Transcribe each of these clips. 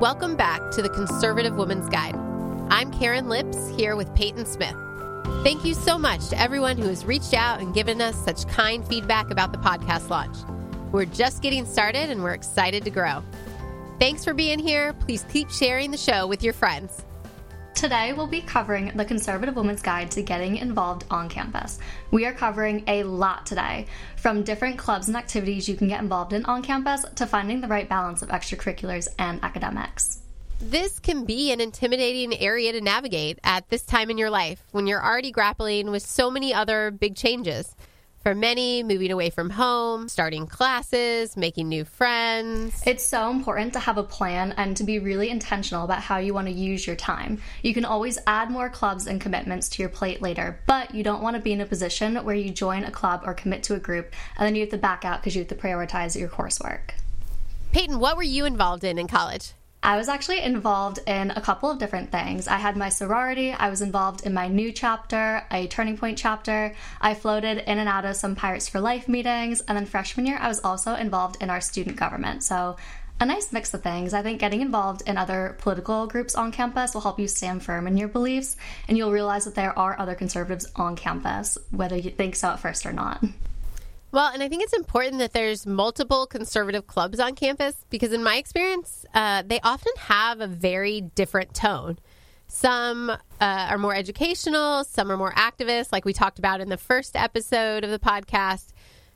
Welcome back to the Conservative Woman's Guide. I'm Karin Lips here with Peyton Smith. Thank you so much to everyone who has reached out and given us such kind feedback about the podcast launch. We're just getting started and we're excited to grow. Thanks for being here. Please keep sharing the show with your friends. Today, we'll be covering the Conservative Woman's Guide to Getting Involved on Campus. We are covering a lot today, from different clubs and activities you can get involved in on campus to finding the right balance of extracurriculars and academics. This can be an intimidating area to navigate at this time in your life when you're already grappling with so many other big changes. For many, moving away from home, starting classes, making new friends. It's so important to have a plan and to be really intentional about how you want to use your time. You can always add more clubs and commitments to your plate later, but you don't want to be in a position where you join a club or commit to a group and then you have to back out because you have to prioritize your coursework. Peyton, what were you involved in in college? I was actually involved in a couple of different things. I had my sorority, I was involved in my NeW chapter, a Turning Point chapter. I floated in and out of some Pirates for Life meetings, and then freshman year, I was also involved in our student government. So, a nice mix of things. I think getting involved in other political groups on campus will help you stand firm in your beliefs, and you'll realize that there are other conservatives on campus, whether you think so at first or not. Well, and I think it's important that there's multiple conservative clubs on campus because, in my experience, uh, they often have a very different tone. Some uh, are more educational, some are more activist, like we talked about in the first episode of the podcast.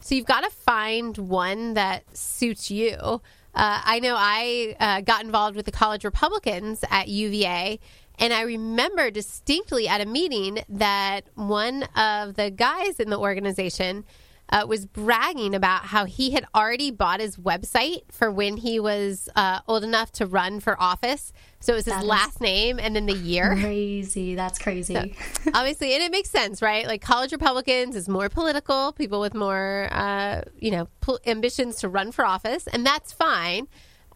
So you've got to find one that suits you. Uh, I know I uh, got involved with the College Republicans at UVA, and I remember distinctly at a meeting that one of the guys in the organization uh, was bragging about how he had already bought his website for when he was uh, old enough to run for office. So it was his that last name and then the year. Crazy. That's crazy. So, obviously, and it makes sense, right? Like college Republicans is more political, people with more, uh, you know, ambitions to run for office, and that's fine.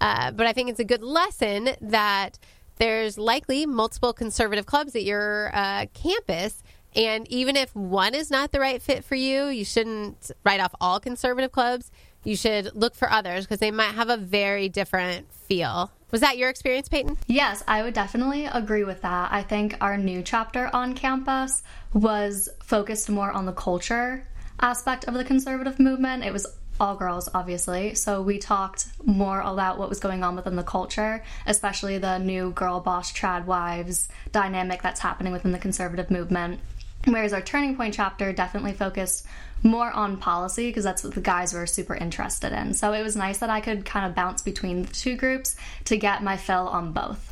Uh, but I think it's a good lesson that there's likely multiple conservative clubs at your uh, campus and even if one is not the right fit for you, you shouldn't write off all conservative clubs. You should look for others because they might have a very different feel. Was that your experience, Peyton? Yes, I would definitely agree with that. I think our NeW chapter on campus was focused more on the culture aspect of the conservative movement. It was all girls, obviously. So we talked more about what was going on within the culture, especially the new girl boss trad wives dynamic that's happening within the conservative movement. Whereas our Turning Point chapter definitely focused more on policy because that's what the guys were super interested in. So it was nice that I could kind of bounce between the two groups to get my fill on both.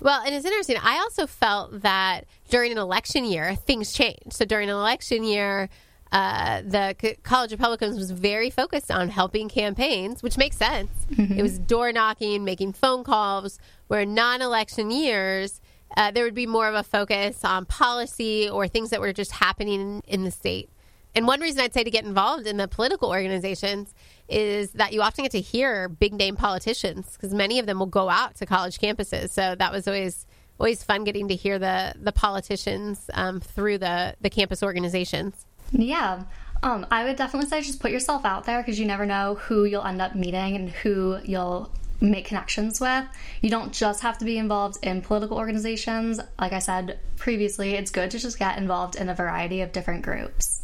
Well, and it's interesting. I also felt that during an election year, things change. So during an election year, uh, the College Republicans was very focused on helping campaigns, which makes sense. Mm-hmm. It was door knocking, making phone calls, where non election years, uh, there would be more of a focus on policy or things that were just happening in, the state. And one reason I'd say to get involved in the political organizations is that you often get to hear big name politicians because many of them will go out to college campuses. So that was always always fun getting to hear the the politicians um, through the the campus organizations. Yeah. Um, I would definitely say just put yourself out there because you never know who you'll end up meeting and who you'll make connections with. You don't just have to be involved in political organizations. Like I said previously, it's good to just get involved in a variety of different groups.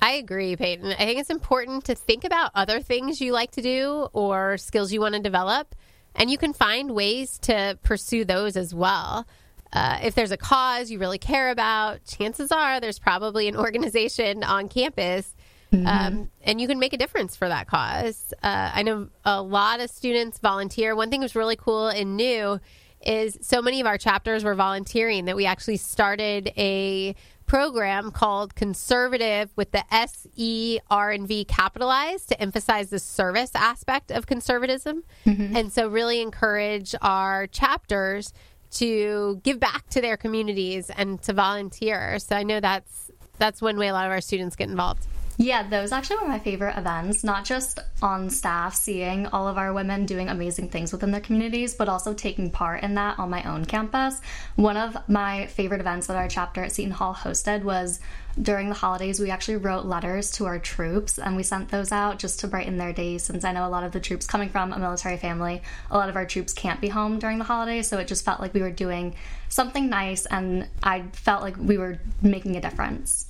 I agree, Peyton. I think it's important to think about other things you like to do or skills you want to develop, and you can find ways to pursue those as well. Uh, if there's a cause you really care about, chances are there's probably an organization on campus Mm-hmm. Um, and you can make a difference for that cause. Uh, I know a lot of students volunteer. One thing was really cool and new is so many of our chapters were volunteering that we actually started a program called conservative with the S E R and V capitalized to emphasize the service aspect of conservatism. Mm-hmm. And so really encourage our chapters to give back to their communities and to volunteer. So I know that's that's one way a lot of our students get involved. Yeah, those actually were my favorite events, not just on staff, seeing all of our women doing amazing things within their communities, but also taking part in that on my own campus. One of my favorite events that our chapter at Seton Hall hosted was during the holidays, we actually wrote letters to our troops and we sent those out just to brighten their days. Since I know a lot of the troops coming from a military family, a lot of our troops can't be home during the holidays, so it just felt like we were doing something nice and I felt like we were making a difference.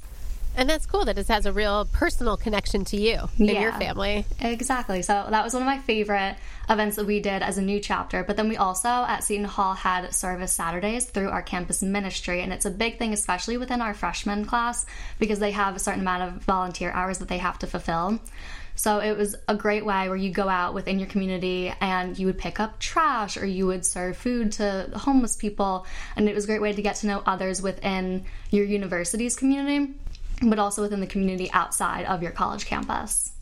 And that's cool that it has a real personal connection to you and Yeah. your family. Exactly. So that was one of my favorite events that we did as a new chapter. But then we also at Seton Hall had service Saturdays through our campus ministry. And it's a big thing, especially within our freshman class, because they have a certain amount of volunteer hours that they have to fulfill. So it was a great way where you go out within your community and you would pick up trash or you would serve food to homeless people. And it was a great way to get to know others within your university's community, but also within the community outside of your college campus.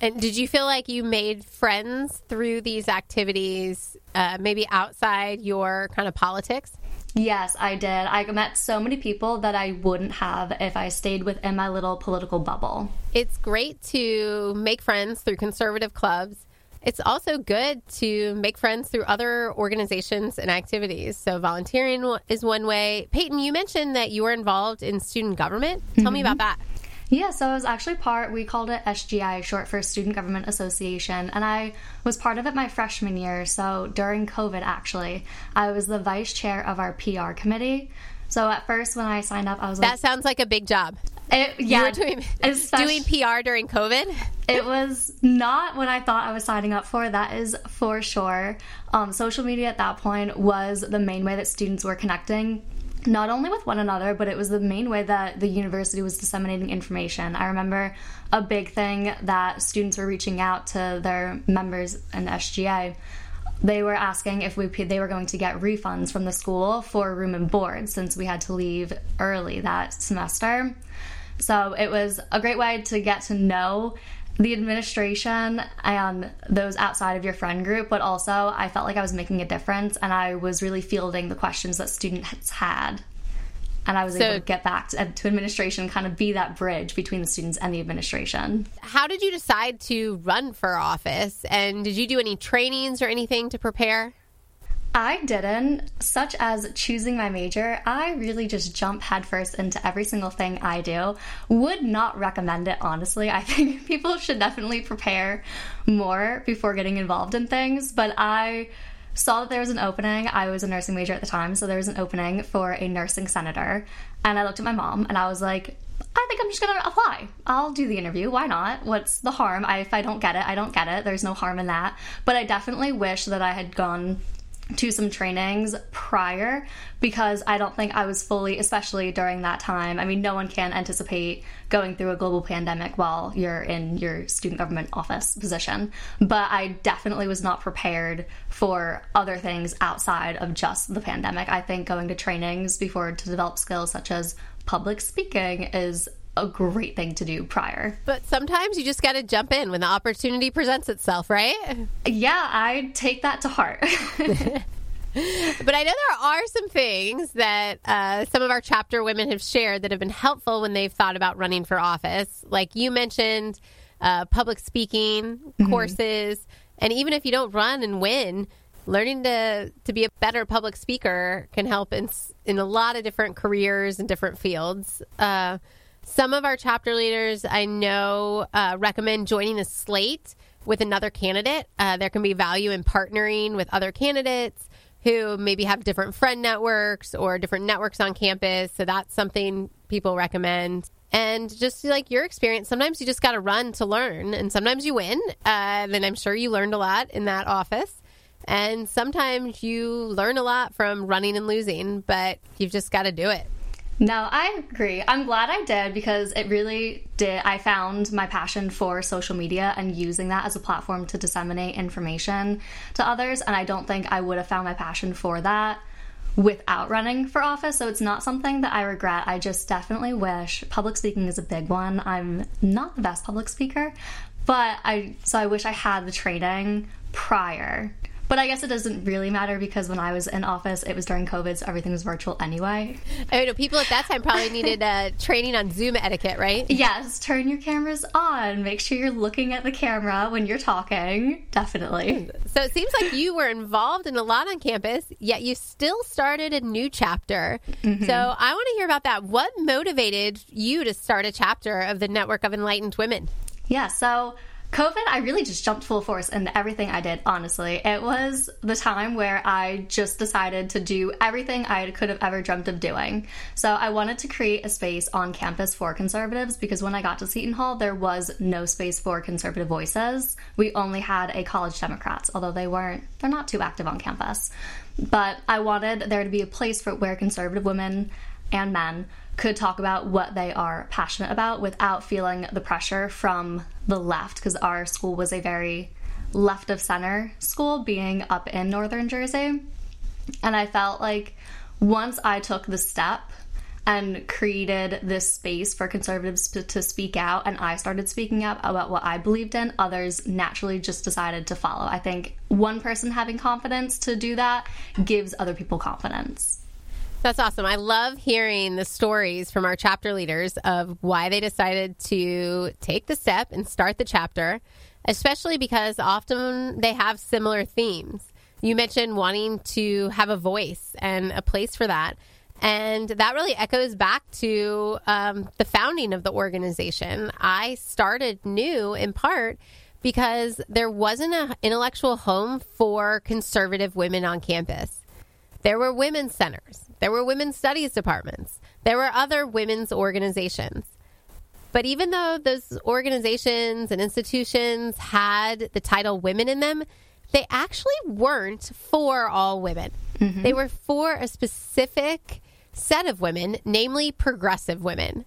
And did you feel like you made friends through these activities, uh, maybe outside your kind of politics? Yes, I did. I met so many people that I wouldn't have if I stayed within my little political bubble. It's great to make friends through conservative clubs. It's also good to make friends through other organizations and activities. So, volunteering is one way. Peyton, you mentioned that you were involved in student government. Tell me about mm-hmm. that. Yeah, so I was actually part, we called it SGA, short for Student Government Association, and I was part of it my freshman year. So during COVID, actually, I was the vice chair of our PR committee. So at first, when I signed up, I was like, That sounds like a big job. It, You yeah, doing, doing PR during COVID. it was not what I thought I was signing up for. That is for sure. Um, social media at that point was the main way that students were connecting, not only with one another, but it was the main way that the university was disseminating information. I remember a big thing that students were reaching out to their members in SGA. They were asking if we they were going to get refunds from the school for room and board since we had to leave early that semester. So it was a great way to get to know the administration and those outside of your friend group, but also I felt like I was making a difference and I was really fielding the questions that students had. And I was So- able to get back to, to administration, kind of be that bridge between the students and the administration. How did you decide to run for office? And did you do any trainings or anything to prepare? I didn't, such as choosing my major. I really just jump headfirst into every single thing I do. Would not recommend it, honestly. I think people should definitely prepare more before getting involved in things. But I saw that there was an opening. I was a nursing major at the time, so there was an opening for a nursing senator. And I looked at my mom and I was like, I think I'm just gonna apply. I'll do the interview. Why not? What's the harm? I, if I don't get it, I don't get it. There's no harm in that. But I definitely wish that I had gone to some trainings prior because I don't think I was fully, especially during that time. I mean, no one can anticipate going through a global pandemic while you're in your student government office position. But I definitely was not prepared for other things outside of just the pandemic. I think going to trainings before to develop skills such as public speaking is a great thing to do prior. But sometimes you just got to jump in when the opportunity presents itself, right? Yeah, I take that to heart. But I know there are some things that uh, some of our chapter women have shared that have been helpful when they've thought about running for office. Like you mentioned, uh, public speaking courses, and even if you don't run and win, learning to to be a better public speaker can help in in a lot of different careers and different fields. Uh, some of our chapter leaders I know uh, recommend joining a slate with another candidate. Uh, there can be value in partnering with other candidates who maybe have different friend networks or different networks on campus. So that's something people recommend. And just like your experience, sometimes you just got to run to learn, and sometimes you win. Uh, and I'm sure you learned a lot in that office. And sometimes you learn a lot from running and losing, but you've just got to do it. No, I agree. I'm glad I did because it really did. I found my passion for social media and using that as a platform to disseminate information to others. And I don't think I would have found my passion for that without running for office. So it's not something that I regret. I just definitely wish public speaking is a big one. I'm not the best public speaker, but I, so I wish I had the training prior. But I guess it doesn't really matter because when I was in office, it was during COVID, so everything was virtual anyway. I know people at that time probably needed uh, training on Zoom etiquette, right? Yes, turn your cameras on. Make sure you're looking at the camera when you're talking. Definitely. So it seems like you were involved in a lot on campus, yet you still started a new chapter. Mm-hmm. So I want to hear about that. What motivated you to start a chapter of the Network of Enlightened Women? Yeah, so COVID, I really just jumped full force into everything I did, honestly. It was the time where I just decided to do everything I could have ever dreamt of doing. So I wanted to create a space on campus for conservatives because when I got to Seton Hall, there was no space for conservative voices. We only had a college Democrats, although they weren't, they're not too active on campus. But I wanted there to be a place for where conservative women and men could talk about what they are passionate about without feeling the pressure from the left because our school was a very left of center school being up in northern Jersey. And I felt like once I took the step and created this space for conservatives to speak out and I started speaking up about what I believed in, others naturally just decided to follow. I think one person having confidence to do that gives other people confidence. That's awesome. I love hearing the stories from our chapter leaders of why they decided to take the step and start the chapter, especially because often they have similar themes. You mentioned wanting to have a voice and a place for that. And that really echoes back to um, the founding of the organization. I started NeW in part because there wasn't an intellectual home for conservative women on campus. There were women's centers. There were women's studies departments. There were other women's organizations. But even though those organizations and institutions had the title women in them, they actually weren't for all women. Mm-hmm. They were for a specific set of women, namely progressive women.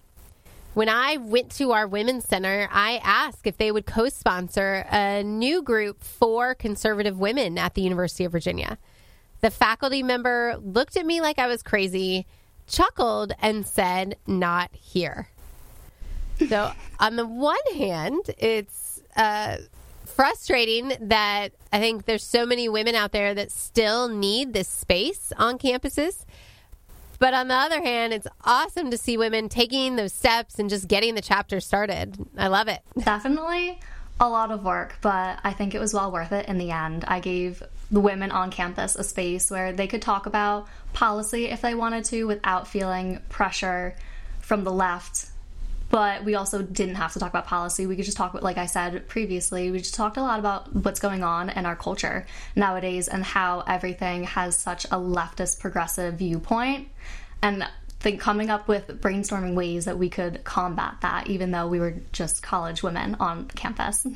When I went to our women's center, I asked if they would co sponsor a new group for conservative women at the University of Virginia. The faculty member looked at me like I was crazy, chuckled, and said, Not here. So, on the one hand, it's uh, frustrating that I think there's so many women out there that still need this space on campuses. But on the other hand, it's awesome to see women taking those steps and just getting the chapter started. I love it. Definitely a lot of work, but I think it was well worth it in the end. I gave the women on campus a space where they could talk about policy if they wanted to without feeling pressure from the left. But we also didn't have to talk about policy. We could just talk, like I said previously, we just talked a lot about what's going on in our culture nowadays and how everything has such a leftist progressive viewpoint. And think coming up with brainstorming ways that we could combat that, even though we were just college women on campus.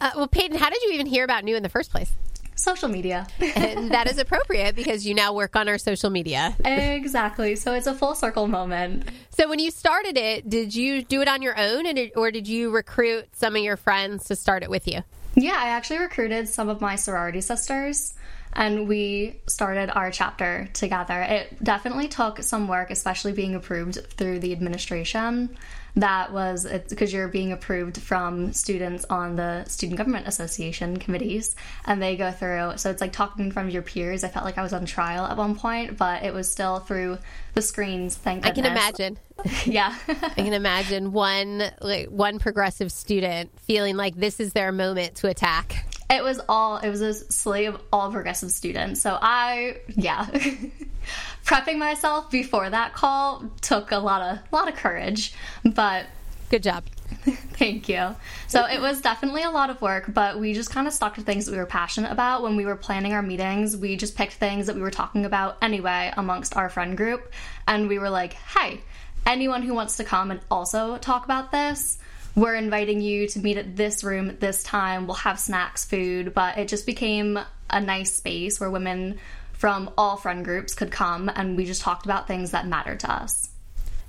Uh, well, Peyton, how did you even hear about NeW in the first place? Social media. and that is appropriate because you now work on our social media. exactly. So it's a full circle moment. So when you started it, did you do it on your own and or did you recruit some of your friends to start it with you? Yeah, I actually recruited some of my sorority sisters and we started our chapter together. It definitely took some work, especially being approved through the administration. That was because you're being approved from students on the Student Government Association committees, and they go through. So it's like talking from your peers. I felt like I was on trial at one point, but it was still through the screens. Thank goodness. I can imagine. yeah, I can imagine one like one progressive student feeling like this is their moment to attack. It was all, it was a slate of all progressive students. So I, yeah. Prepping myself before that call took a lot of, a lot of courage, but. Good job. Thank you. So it was definitely a lot of work, but we just kind of stuck to things that we were passionate about. When we were planning our meetings, we just picked things that we were talking about anyway amongst our friend group. And we were like, hey, anyone who wants to come and also talk about this, we're inviting you to meet at this room at this time. We'll have snacks, food, but it just became a nice space where women from all friend groups could come and we just talked about things that mattered to us.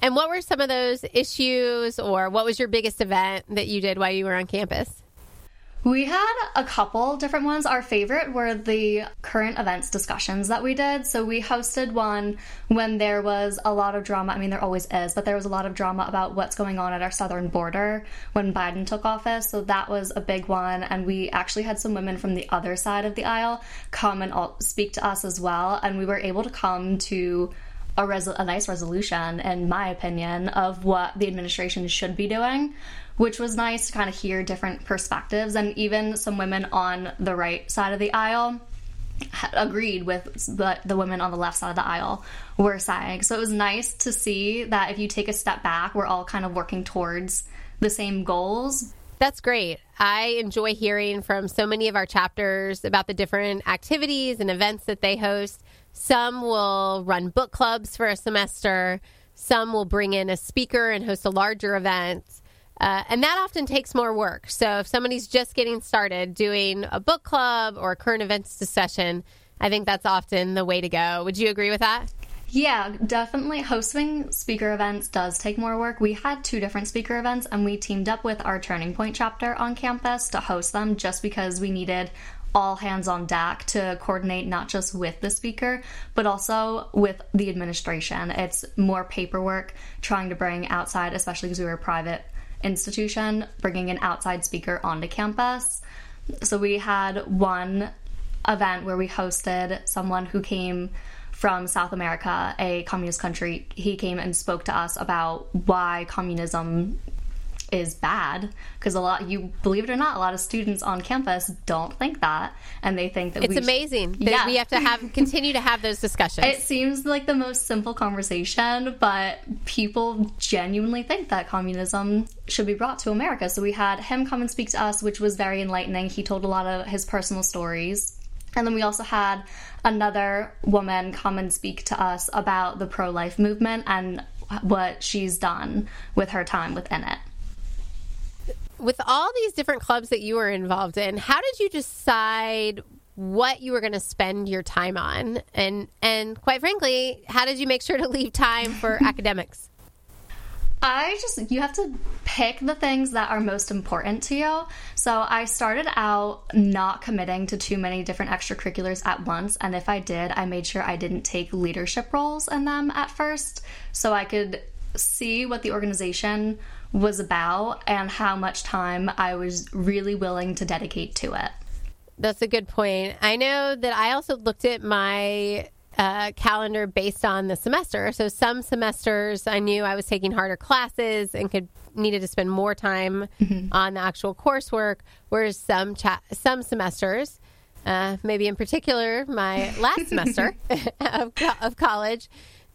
And what were some of those issues or what was your biggest event that you did while you were on campus? We had a couple different ones. Our favorite were the current events discussions that we did. So we hosted one when there was a lot of drama. I mean, there always is, but there was a lot of drama about what's going on at our southern border when Biden took office. So that was a big one. And we actually had some women from the other side of the aisle come and speak to us as well. And we were able to come to a, res- a nice resolution, in my opinion, of what the administration should be doing which was nice to kind of hear different perspectives. And even some women on the right side of the aisle agreed with the, the women on the left side of the aisle were saying. So it was nice to see that if you take a step back, we're all kind of working towards the same goals. That's great. I enjoy hearing from so many of our chapters about the different activities and events that they host. Some will run book clubs for a semester, some will bring in a speaker and host a larger event. Uh, and that often takes more work. So if somebody's just getting started doing a book club or a current events discussion, I think that's often the way to go. Would you agree with that? Yeah, definitely. Hosting speaker events does take more work. We had two different speaker events and we teamed up with our Turning Point chapter on campus to host them just because we needed all hands on deck to coordinate not just with the speaker, but also with the administration. It's more paperwork trying to bring outside, especially because we were private institution bringing an outside speaker onto campus. So we had one event where we hosted someone who came from South America, a communist country. He came and spoke to us about why communism is bad because a lot you believe it or not a lot of students on campus don't think that and they think that it's amazing that yeah. we have to have continue to have those discussions. It seems like the most simple conversation but people genuinely think that communism should be brought to america. So we had him come and speak to us which was very enlightening. He told a lot of his personal stories. And then we also had another woman come and speak to us about the pro life movement and what she's done with her time within it with all these different clubs that you were involved in, how did you decide what you were going to spend your time on? And and quite frankly, how did you make sure to leave time for academics? I just, you have to pick the things that are most important to you. So I started out not committing to too many different extracurriculars at once. And if I did, I made sure I didn't take leadership roles in them at first so I could see what the organization was about and how much time I was really willing to dedicate to it. That's a good point. I know that I also looked at my uh, calendar based on the semester. So some semesters I knew I was taking harder classes and could needed to spend more time mm-hmm. on the actual coursework, whereas some cha- some semesters, uh, maybe in particular my last semester of, of college,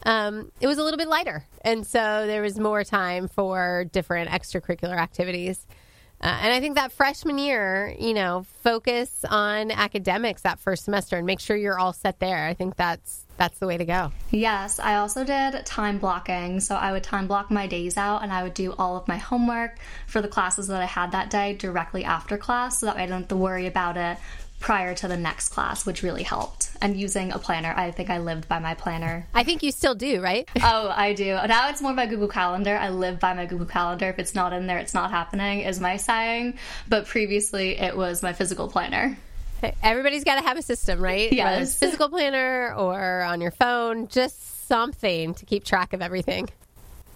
um, it was a little bit lighter. And so there was more time for different extracurricular activities. Uh, and I think that freshman year, you know, focus on academics that first semester and make sure you're all set there. I think that's that's the way to go. Yes, I also did time blocking. So I would time block my days out and I would do all of my homework for the classes that I had that day directly after class so that I didn't have to worry about it prior to the next class, which really helped. And using a planner, I think I lived by my planner. I think you still do, right? oh, I do. Now it's more my Google Calendar. I live by my Google Calendar. If it's not in there, it's not happening, is my saying. But previously, it was my physical planner. Everybody's got to have a system, right? Yes. Physical planner or on your phone, just something to keep track of everything.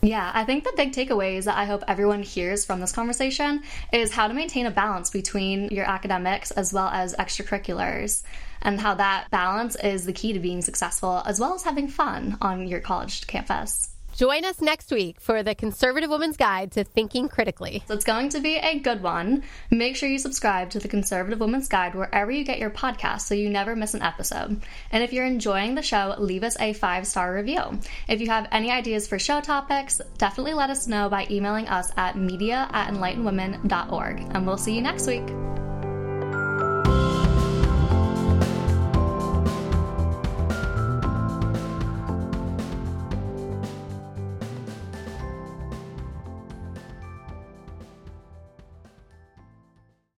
Yeah, I think the big takeaways that I hope everyone hears from this conversation is how to maintain a balance between your academics as well as extracurriculars, and how that balance is the key to being successful as well as having fun on your college campus. Join us next week for the Conservative Woman's Guide to Thinking Critically. So it's going to be a good one. Make sure you subscribe to the Conservative Woman's Guide wherever you get your podcast so you never miss an episode. And if you're enjoying the show, leave us a five star review. If you have any ideas for show topics, definitely let us know by emailing us at media at enlightenedwomen.org. And we'll see you next week.